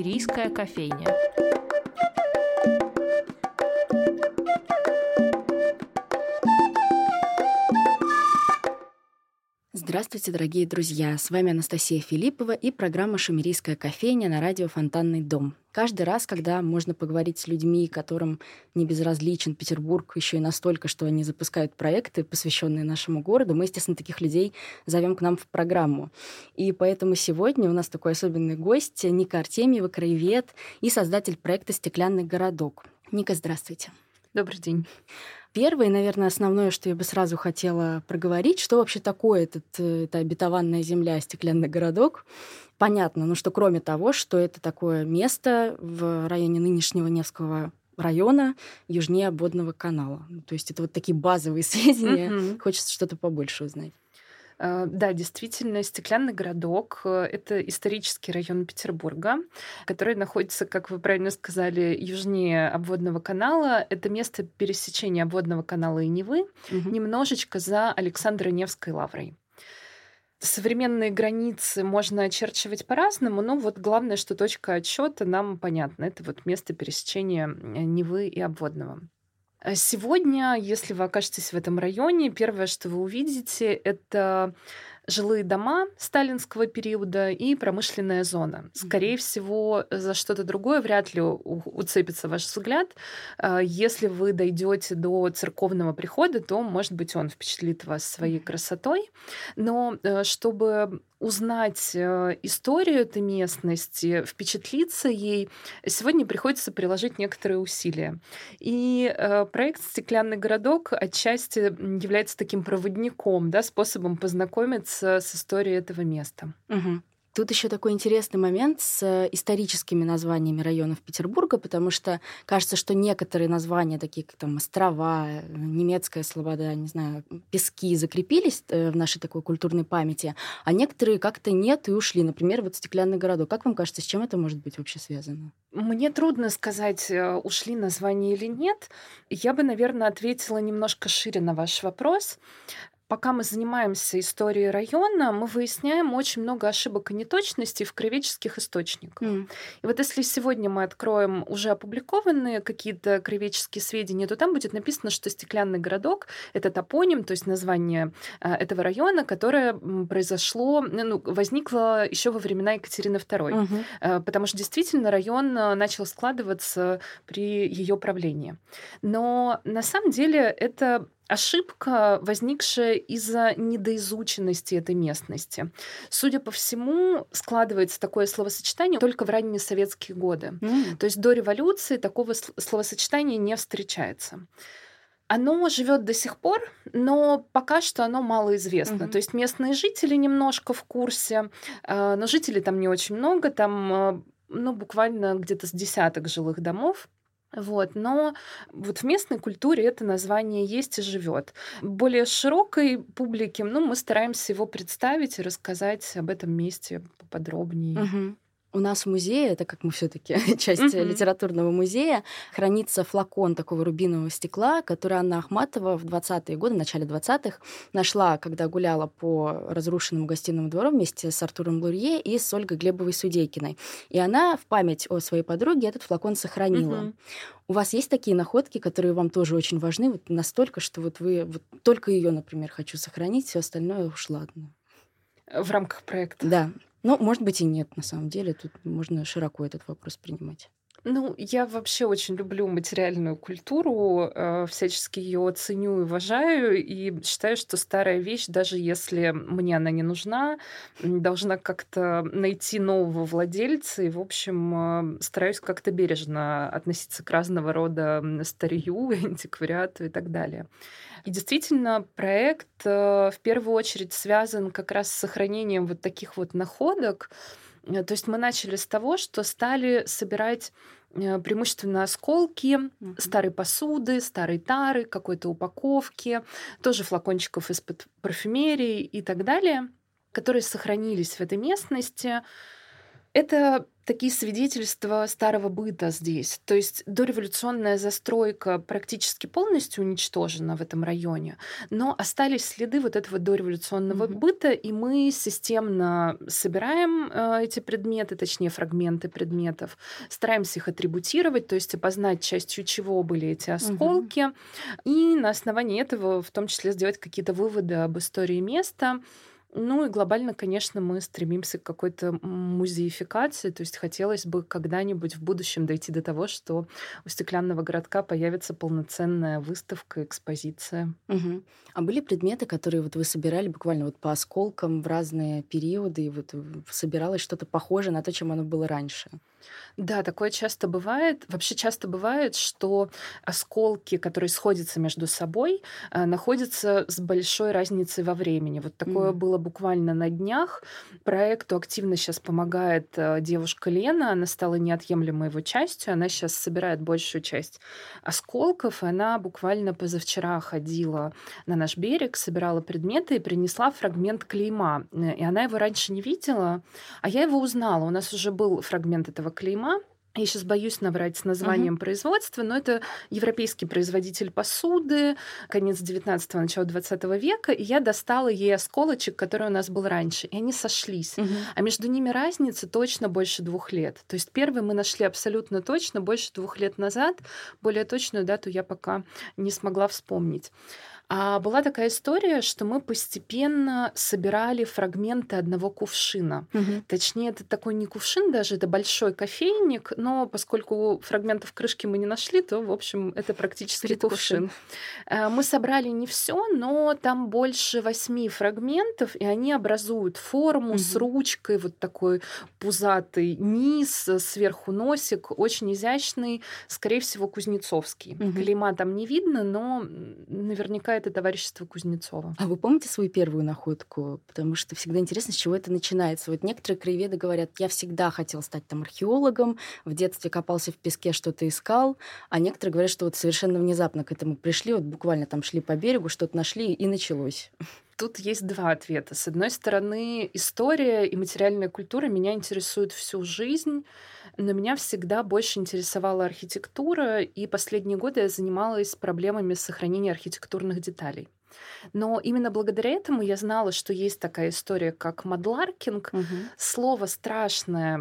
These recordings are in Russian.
Шумерийская кофейня. Здравствуйте, дорогие друзья! С вами Анастасия Филиппова и программа «Шумерийская кофейня» на радио «Фонтанный дом». Каждый раз, когда можно поговорить с людьми, которым не безразличен Петербург, еще и настолько, что они запускают проекты, посвященные нашему городу, мы, естественно, таких людей зовем к нам в программу. И поэтому сегодня у нас такой особенный гость Ника Артемьева, краевед и создатель проекта «Стеклянный городок». Ника, здравствуйте. Добрый день. Первое, наверное, основное, что я бы сразу хотела проговорить, что вообще такое этот, э, эта обетованная земля, стеклянный городок. Понятно, ну что кроме того, что это такое место в районе нынешнего Невского района южнее обводного канала. То есть это вот такие базовые сведения. Mm-hmm. Хочется что-то побольше узнать. Э, да, действительно, Стеклянный городок э, — это исторический район Петербурга, который находится, как вы правильно сказали, южнее обводного канала. Это место пересечения обводного канала и Невы, угу. немножечко за Александро-Невской лаврой. Современные границы можно очерчивать по-разному, но вот главное, что точка отсчета нам понятна. Это вот место пересечения Невы и обводного. Э, сегодня, если вы окажетесь в этом районе, первое, что вы увидите, это жилые дома сталинского периода и промышленная зона. Скорее всего, за что-то другое вряд ли уцепится ваш взгляд. Э, если вы дойдете до церковного прихода, то, может быть, он впечатлит вас своей красотой. Но э, чтобы узнать э, историю этой местности, впечатлиться ей, сегодня приходится приложить некоторые усилия. И проект «Стеклянный городок» отчасти является таким проводником, да, способом познакомиться с историей этого места. Угу. Тут еще такой интересный момент с э, историческими названиями районов Петербурга, потому что кажется, что некоторые названия, такие как там острова, э, немецкая слобода, не знаю, пески, закрепились э, в нашей такой культурной памяти, а некоторые как-то нет и ушли. Например, вот стеклянный городок. Как вам кажется, с чем это может быть вообще связано? Мне трудно сказать, ушли названия или нет. Я бы, наверное, ответила немножко шире на ваш вопрос пока мы занимаемся историей района, мы выясняем очень много ошибок и неточностей в краеведческих источниках. Mm. И вот если сегодня мы откроем уже опубликованные какие-то краеведческие сведения, то там будет написано, что стеклянный городок — это топоним, то есть название а, этого района, которое произошло, ну, возникло еще во времена Екатерины II. Mm-hmm. А, потому что действительно район а, начал складываться при ее правлении. Но на самом деле это ошибка, возникшая из-за недоизученности этой местности. Судя по всему, складывается такое словосочетание только в ранние советские годы. Mm. То есть до революции такого словосочетания не встречается. Оно живет до сих пор, но пока что оно малоизвестно. Mm-hmm. То есть местные жители немножко в курсе, а, но жителей там не очень много, там а, ну, буквально где-то с десяток жилых домов. Вот, но вот в местной культуре это название есть и живет. Более широкой публике, ну, мы стараемся его представить и рассказать об этом месте поподробнее. Угу. У нас в музее, это как мы все-таки часть mm-hmm. литературного музея, хранится флакон такого рубинового стекла, который Анна Ахматова в 20-е годы, в начале 20-х, нашла, когда гуляла по разрушенному гостиному двору вместе с Артуром Лурье и с Ольгой Глебовой-Судейкиной. И она в память о своей подруге этот флакон сохранила. Mm-hmm. У вас есть такие находки, которые вам тоже очень важны, вот настолько, что вот вы вот только ее, например, хочу сохранить, все остальное уж ладно. В рамках проекта. Да. Ну, может быть, и нет, на самом деле. Тут можно широко этот вопрос принимать. Ну, я вообще очень люблю материальную культуру, э, всячески ее ценю и уважаю, и считаю, что старая вещь, даже если мне она не нужна, должна как-то найти нового владельца, и, в общем, э, стараюсь как-то бережно относиться к разного рода старью, антиквариату и так далее. И действительно, проект э, в первую очередь связан как раз с сохранением вот таких вот находок. Э, то есть мы начали с того, что стали собирать э, преимущественно осколки mm-hmm. старой посуды, старой тары, какой-то упаковки, тоже флакончиков из-под парфюмерии и так далее, которые сохранились в этой местности. Это такие свидетельства старого быта здесь. То есть дореволюционная застройка практически полностью уничтожена в этом районе, но остались следы вот этого дореволюционного mm-hmm. быта, и мы системно собираем э, эти предметы, точнее фрагменты предметов, стараемся их атрибутировать, то есть опознать частью чего были эти осколки, mm-hmm. и на основании этого в том числе сделать какие-то выводы об истории места. Ну и глобально, конечно, мы стремимся к какой-то музеификации, то есть хотелось бы когда-нибудь в будущем дойти до того, что у стеклянного городка появится полноценная выставка, экспозиция. Угу. А были предметы, которые вот вы собирали буквально вот по осколкам в разные периоды, и вот собиралось что-то похожее на то, чем оно было раньше? Да, такое часто бывает. Вообще часто бывает, что осколки, которые сходятся между собой, э, находятся с большой разницей во времени. Вот такое mm. было буквально на днях. Проекту активно сейчас помогает э, девушка Лена. Она стала неотъемлемой его частью. Она сейчас собирает большую часть осколков. И она буквально позавчера ходила на наш берег, собирала предметы и принесла фрагмент клейма. Э, и она его раньше не видела, а я его узнала. У нас уже был фрагмент этого клейма. Я сейчас боюсь набрать с названием uh-huh. производства, но это европейский производитель посуды, конец 19-го, начало 20 века, и я достала ей осколочек, который у нас был раньше, и они сошлись. Uh-huh. А между ними разница точно больше двух лет. То есть первый мы нашли абсолютно точно больше двух лет назад, более точную дату я пока не смогла вспомнить. А была такая история, что мы постепенно собирали фрагменты одного кувшина. Угу. Точнее, это такой не кувшин даже, это большой кофейник, но поскольку фрагментов крышки мы не нашли, то, в общем, это практически кувшин. Э, мы собрали не все, но там больше восьми фрагментов, и они образуют форму угу. с ручкой, вот такой пузатый низ, сверху носик, очень изящный, скорее всего, кузнецовский. Угу. Клейма там не видно, но наверняка это товарищество Кузнецова. А вы помните свою первую находку? Потому что всегда интересно, с чего это начинается. Вот некоторые краеведы говорят, я всегда хотел стать там археологом, в детстве копался в песке, что-то искал, а некоторые говорят, что вот совершенно внезапно к этому пришли, вот буквально там шли по берегу, что-то нашли и началось. Тут есть два ответа. С одной стороны, история и материальная культура меня интересуют всю жизнь но меня всегда больше интересовала архитектура, и последние годы я занималась проблемами сохранения архитектурных деталей. Но именно благодаря этому я знала, что есть такая история, как мадларкинг. Угу. Слово страшное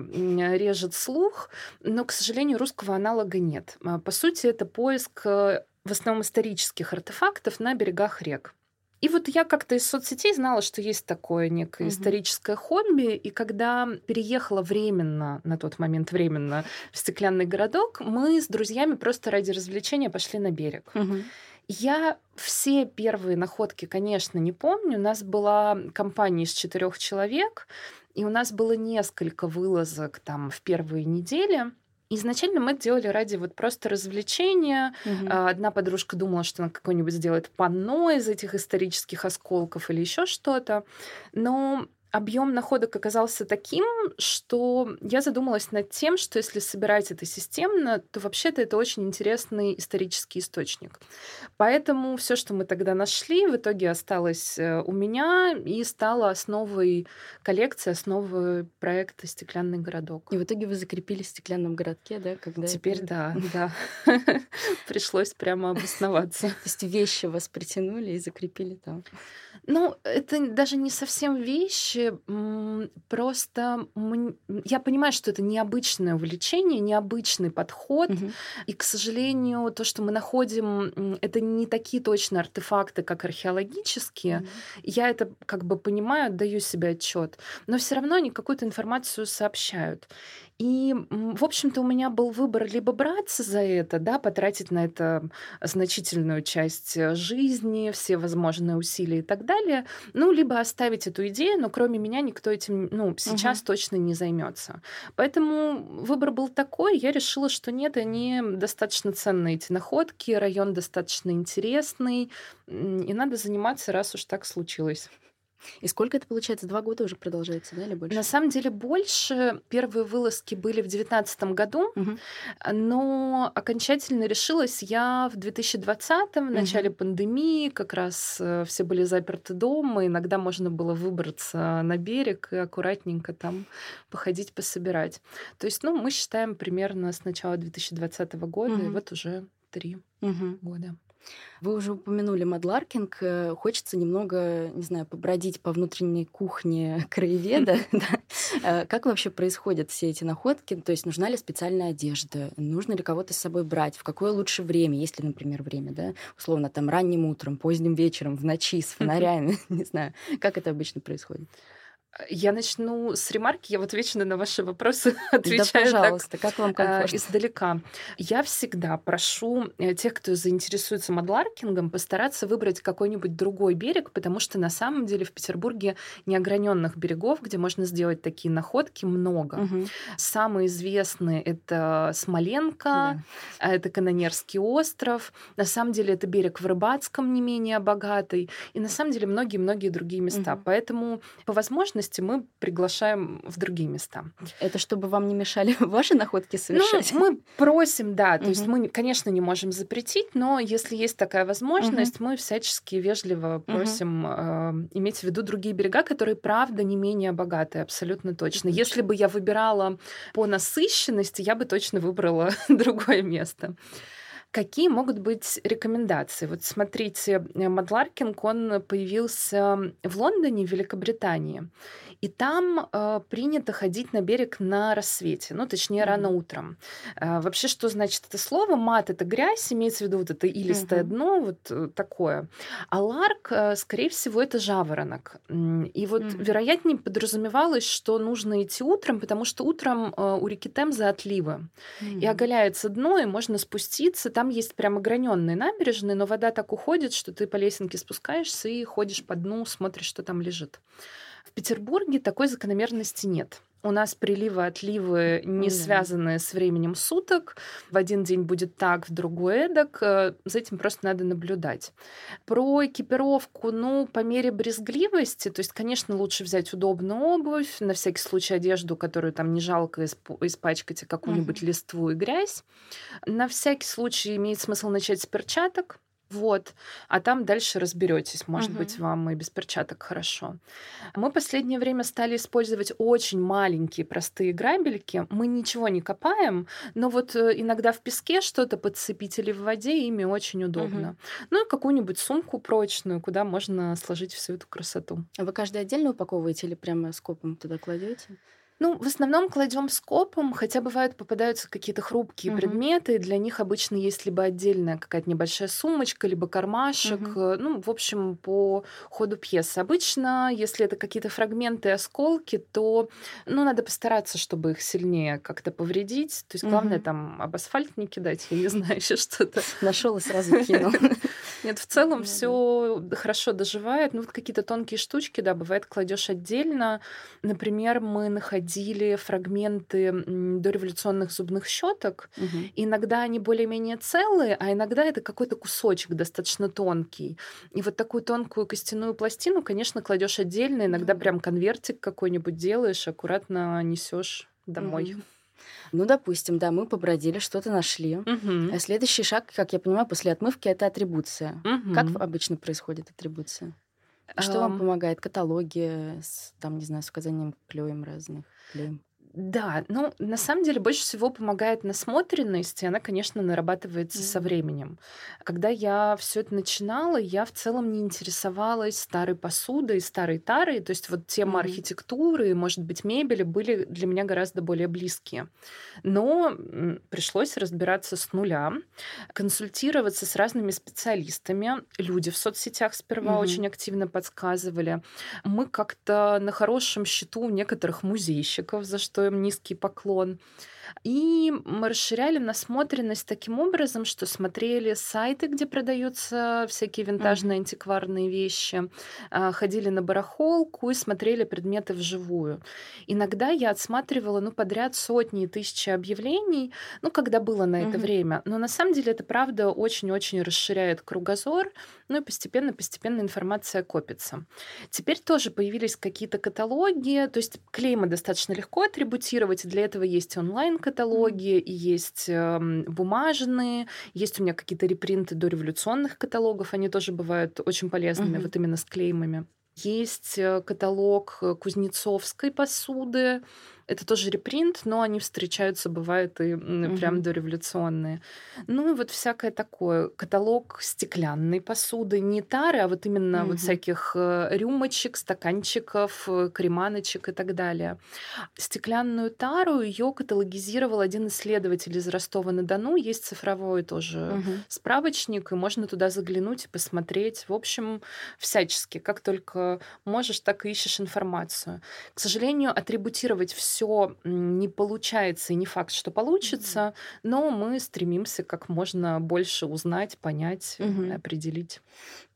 режет слух, но, к сожалению, русского аналога нет. А, по сути, это поиск э, в основном исторических артефактов на берегах рек. И вот я как-то из соцсетей знала, что есть такое некое угу. историческое хобби, и когда переехала временно, на тот момент временно, в стеклянный городок, мы с друзьями просто ради развлечения пошли на берег. Угу. Я все первые находки, конечно, не помню. У нас была компания из четырех человек, и у нас было несколько вылазок там в первые недели. Изначально мы это делали ради вот просто развлечения. Угу. Одна подружка думала, что она какой-нибудь сделает панно из этих исторических осколков или еще что-то. Но объем находок оказался таким, что я задумалась над тем, что если собирать это системно, то вообще-то это очень интересный исторический источник. Поэтому все, что мы тогда нашли, в итоге осталось э, у меня и стало основой коллекции, основой проекта «Стеклянный городок». И в итоге вы закрепили в «Стеклянном городке», да? Когда Теперь это... да, да. Пришлось прямо обосноваться. То есть вещи вас притянули и закрепили там. Ну, это даже не совсем вещи, просто я понимаю, что это необычное увлечение, необычный подход, угу. и, к сожалению, то, что мы находим, это не такие точные артефакты, как археологические. Угу. Я это как бы понимаю, отдаю себе отчет, но все равно они какую-то информацию сообщают. И, в общем-то, у меня был выбор либо браться за это, да, потратить на это значительную часть э, жизни, все возможные усилия и так далее, ну, либо оставить эту идею, но кроме меня никто этим, ну, сейчас угу. точно не займется. Поэтому выбор был такой, я решила, что нет, они достаточно ценные, эти находки, район достаточно интересный, и надо заниматься, раз уж так случилось. И сколько это получается? Два года уже продолжается, да, или больше? На самом деле больше. Первые вылазки были в 2019 году, угу. но окончательно решилась я в 2020, в начале угу. пандемии, как раз э, все были заперты дома, иногда можно было выбраться на берег и аккуратненько там походить, пособирать. То есть, ну, мы считаем примерно с начала 2020 года, угу. и вот уже три угу. года. Вы уже упомянули мадларкинг. Э, хочется немного, не знаю, побродить по внутренней кухне краеведа. Э, как вообще происходят все эти находки? То есть нужна ли специальная одежда? Нужно ли кого-то с собой брать? В какое лучше время? Есть ли, например, время, да? Условно, там ранним утром, поздним вечером, в ночи, с фонарями. Не знаю. Как это обычно происходит? Я начну с ремарки. Я вот вечно на ваши вопросы отвечаю да, пожалуйста, так, как вам комфортно? Э, издалека. Я всегда прошу э, тех, кто заинтересуется модларкингом, постараться выбрать какой-нибудь другой берег, потому что на самом деле в Петербурге неограненных берегов, где можно сделать такие находки, много. Угу. Самые известные это Смоленка, да. это Канонерский остров. На самом деле это берег в Рыбацком не менее богатый. И на самом деле многие-многие другие места. Угу. Поэтому по возможности возможности мы приглашаем в другие места. Это чтобы вам не мешали ваши находки ну, совершать? Ну, мы просим, да. То угу. есть мы, конечно, не можем запретить, но если есть такая возможность, угу. мы всячески вежливо просим угу. э, иметь в виду другие берега, которые, правда, не менее богатые, абсолютно точно. Если бы я выбирала по насыщенности, я бы точно выбрала другое место. Какие могут быть рекомендации? Вот смотрите, Мадларкинг, он появился в Лондоне, в Великобритании. И там э, принято ходить на берег на рассвете, ну, точнее, mm-hmm. рано утром. Э, вообще, что значит это слово? Мат — это грязь, имеется в виду вот это илистое mm-hmm. дно, вот э, такое. А ларк, э, скорее всего, это жаворонок. И вот, mm-hmm. вероятнее, подразумевалось, что нужно идти утром, потому что утром э, у реки Темза отливы. Mm-hmm. И оголяется дно, и можно спуститься. Там есть прям ограненные набережные, но вода так уходит, что ты по лесенке спускаешься и ходишь по дну, смотришь, что там лежит. В Петербурге такой закономерности нет. У нас приливы, отливы не mm-hmm. связаны с временем суток. В один день будет так, в другой эдак. Э, за этим просто надо наблюдать. Про экипировку, ну, по мере брезгливости, то есть, конечно, лучше взять удобную обувь, на всякий случай одежду, которую там не жалко испачкать, а какую-нибудь mm-hmm. листву и грязь. На всякий случай имеет смысл начать с перчаток, вот. А там дальше разберетесь. Может угу. быть, вам и без перчаток хорошо. Мы последнее время стали использовать очень маленькие простые грабельки. Мы ничего не копаем, но вот э, иногда в песке что-то подцепить или в воде ими очень удобно. Угу. Ну и какую-нибудь сумку прочную, куда можно сложить всю эту красоту. А вы каждый отдельно упаковываете или прямо скопом туда кладете? Ну, в основном кладем скопом, хотя бывают попадаются какие-то хрупкие угу. предметы, для них обычно есть либо отдельная какая-то небольшая сумочка, либо кармашек. Угу. Ну, в общем, по ходу пьесы. Обычно, если это какие-то фрагменты, осколки, то, ну, надо постараться, чтобы их сильнее как-то повредить. То есть главное угу. там об асфальт не кидать, я не знаю, еще что-то. Нашел и сразу кинул. Нет, в целом все хорошо доживает. Ну, вот какие-то тонкие штучки, да, бывает, кладешь отдельно. Например, мы находили находили фрагменты дореволюционных зубных щеток. Угу. Иногда они более-менее целые, а иногда это какой-то кусочек достаточно тонкий. И вот такую тонкую костяную пластину, конечно, кладешь отдельно. Иногда угу. прям конвертик какой-нибудь делаешь, аккуратно несешь домой. Угу. Ну, допустим, да, мы побродили, что-то нашли. Угу. А следующий шаг, как я понимаю, после отмывки это атрибуция. Угу. Как обычно происходит атрибуция? Что вам помогает? Каталоги с, там, не знаю, с указанием клеем разных клеем? Да, ну, на самом деле больше всего помогает насмотренность, и она, конечно, нарабатывается mm-hmm. со временем. Когда я все это начинала, я в целом не интересовалась старой посудой, старой тарой, то есть вот тема mm-hmm. архитектуры, может быть, мебели были для меня гораздо более близкие. Но пришлось разбираться с нуля, консультироваться с разными специалистами. Люди в соцсетях сперва mm-hmm. очень активно подсказывали. Мы как-то на хорошем счету у некоторых музейщиков, за что стоим низкий поклон. И мы расширяли насмотренность таким образом, что смотрели сайты, где продаются всякие винтажные антикварные вещи, а, ходили на барахолку и смотрели предметы вживую. Иногда я отсматривала, ну, подряд сотни и тысячи объявлений, ну, когда было на это Мгм. время. Но на самом деле это, правда, очень-очень расширяет кругозор, ну и постепенно-постепенно информация копится. Теперь тоже появились какие-то каталоги, то есть клеймы достаточно легко атрибутировать, и для этого есть Мгм. Онлайн-каталоги, и есть эм, бумажные, есть у меня какие-то репринты дореволюционных каталогов, они тоже бывают очень полезными, Мгм. вот именно с клеймами. Есть э, каталог э, кузнецовской посуды. Это тоже репринт, но они встречаются, бывают и м, прям дореволюционные. Ну и вот всякое такое. Каталог стеклянной посуды, не тары, а вот именно вот Мгм. всяких э, рюмочек, стаканчиков, э, креманочек и так далее. Стеклянную тару ее каталогизировал один исследователь из Ростова-на-Дону. Есть цифровой тоже Мгм. справочник, и можно туда заглянуть и посмотреть. В общем, всячески, как только можешь, так и ищешь информацию. К сожалению, атрибутировать все не получается, и не факт, что получится, но мы стремимся как можно больше узнать, понять, Мгм. определить.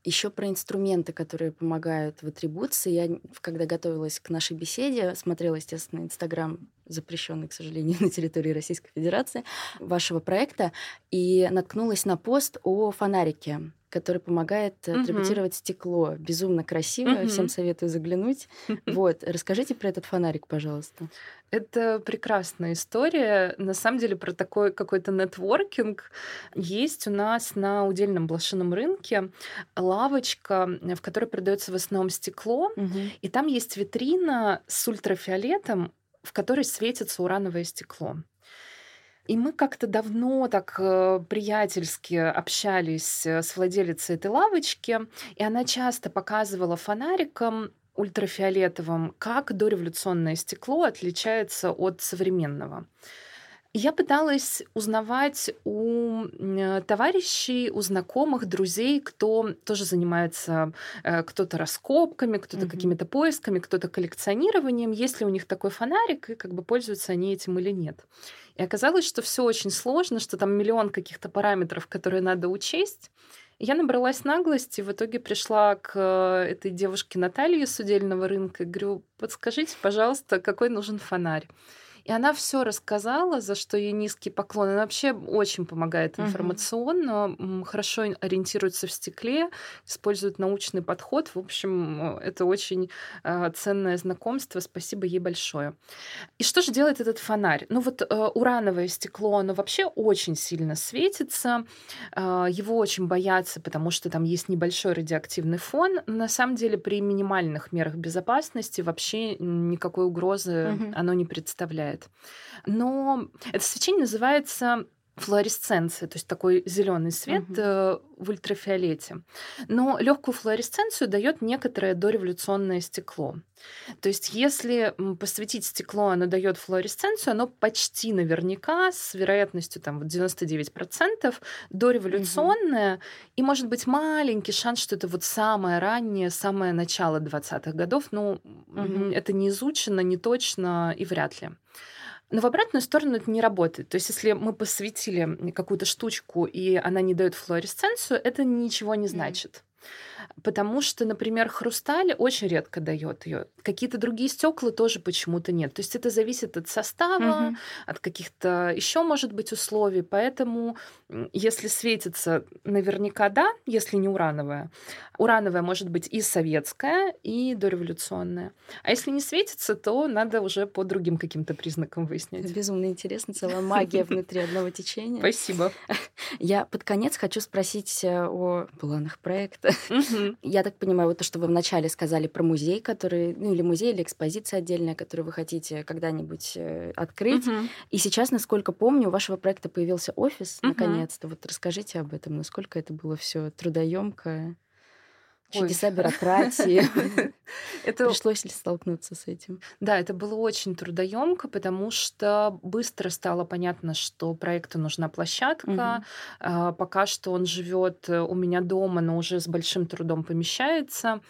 Еще про инструменты, которые помогают в атрибуции. Я, когда готовилась к нашей беседе, смотрела, естественно, Инстаграм, запрещенный, к сожалению, на территории Российской Федерации, вашего проекта, и наткнулась на пост о фонарике, который помогает Мгм. атрибутировать стекло. Безумно красиво, Мгм. всем советую заглянуть. Вот, расскажите про этот фонарик, пожалуйста. Это прекрасная история. На самом деле про такой какой-то нетворкинг есть у нас на удельном блошином рынке лавочка, в которой продается в основном стекло, Мгм. и там есть витрина с ультрафиолетом, в которой светится урановое стекло. И мы как-то давно так э, приятельски общались э, с владелицей этой лавочки, и она часто показывала фонариком ультрафиолетовым, как дореволюционное стекло отличается от современного. Я пыталась узнавать у э, товарищей, у знакомых, друзей, кто тоже занимается э, кто-то раскопками, кто-то Мгм. какими-то поисками, кто-то коллекционированием, есть ли у них такой фонарик, и как бы пользуются они этим или нет. И оказалось, что все очень сложно, что там миллион каких-то параметров, которые надо учесть. Я набралась наглости, в итоге пришла к э, этой девушке Наталье с удельного рынка и говорю, подскажите, пожалуйста, какой нужен фонарь. И она все рассказала, за что ей низкий поклон. Она вообще очень помогает информационно, м, хорошо ориентируется в стекле, использует научный подход. В общем, э, это очень э, ценное знакомство. Спасибо ей большое. И что же делает этот фонарь? Ну вот э, урановое стекло, оно вообще очень сильно светится. Его очень боятся, потому что там есть небольшой радиоактивный фон. Но на самом деле при минимальных мерах безопасности вообще никакой угрозы Мгм. оно не представляет. Но это свечение называется флуоресценция, то есть такой зеленый свет Мгм. э, в ультрафиолете. Но легкую флуоресценцию дает некоторое дореволюционное стекло. То есть, если посветить стекло, оно дает флуоресценцию, оно почти наверняка с вероятностью там, вот 99% дореволюционное, и может быть маленький шанс, что это вот самое раннее, самое начало 20-х годов. Мгм. м, это не изучено, не точно и вряд ли. Но в обратную сторону это не работает. То есть, если мы посветили какую-то штучку, и она не дает флуоресценцию, это ничего не значит. Потому что, например, хрусталь очень редко дает ее. Какие-то другие стекла тоже почему-то нет. То есть это зависит от состава, Мгм. от каких-то еще, может быть, условий. Поэтому, если светится, наверняка да, если не урановая. Урановая может быть и советская, и дореволюционная. А если не светится, то надо уже по другим каким-то признакам выяснять. безумно интересно, целая магия внутри одного течения. Спасибо. Я под конец хочу спросить э, о планах проекта. Я так понимаю, вот то, что вы вначале сказали про музей, который, ну или музей, или экспозиция отдельная, которую вы хотите когда-нибудь э, открыть. И сейчас, насколько помню, у вашего проекта появился офис, наконец-то. Вот расскажите об этом, насколько это было все трудоемко, Ой. чудеса бюрократии. Это Пришлось ли столкнуться с этим? Да, это было очень трудоемко, потому что быстро стало понятно, что проекту нужна площадка. А, Пока что он живет у меня дома, но уже с большим трудом помещается.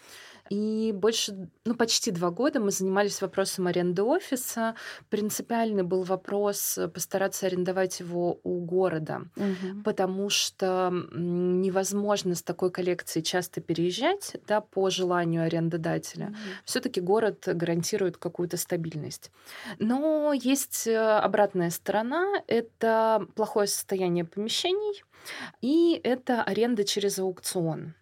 И больше, ну, почти два года мы занимались вопросом аренды офиса. Принципиальный был вопрос постараться арендовать его у города, угу. потому что невозможно с такой коллекцией часто переезжать, да, по желанию арендодателя. Угу. Все-таки город гарантирует какую-то стабильность. Но есть э, обратная сторона — это плохое состояние помещений, и это аренда через аукцион.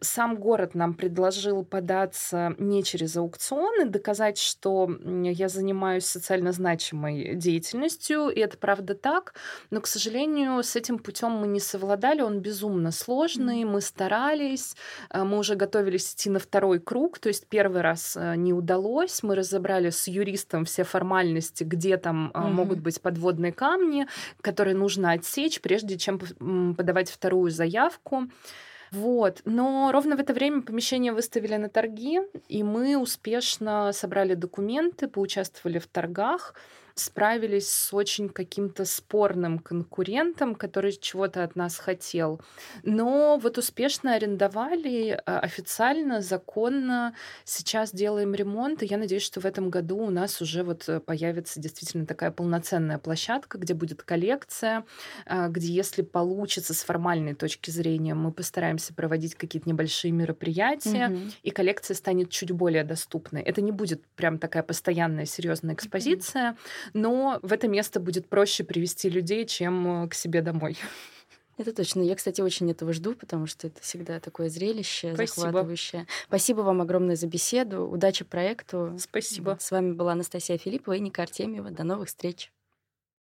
Сам город нам предложил податься не через аукционы, доказать, что я занимаюсь социально значимой деятельностью, и это правда так, но, к сожалению, с этим путем мы не совладали, он безумно сложный, мы старались, э, мы уже готовились идти на второй круг, то есть первый раз э, не удалось, мы разобрали с юристом все формальности, где там mm-hmm. могут быть подводные камни, которые нужно отсечь, прежде чем подавать вторую заявку. Вот. Но ровно в это время помещение выставили на торги, и мы успешно собрали документы, поучаствовали в торгах справились с очень каким-то спорным конкурентом, который чего-то от нас хотел. Но вот успешно арендовали а, официально, законно. Сейчас делаем ремонт, и я надеюсь, что в этом году у нас уже вот э, появится действительно такая полноценная площадка, где будет коллекция, а, где, если получится с формальной точки зрения, мы постараемся проводить какие-то небольшие мероприятия, угу. и коллекция станет чуть более доступной. Это не будет прям такая постоянная серьезная экспозиция, угу но в это место будет проще привести людей, чем э, к себе домой. Это точно. Я, кстати, очень этого жду, потому что это всегда такое зрелище, Спасибо. захватывающее. Спасибо вам огромное за беседу. Удачи проекту. Спасибо. С вами была Анастасия Филиппова и Ника Артемьева. До новых встреч.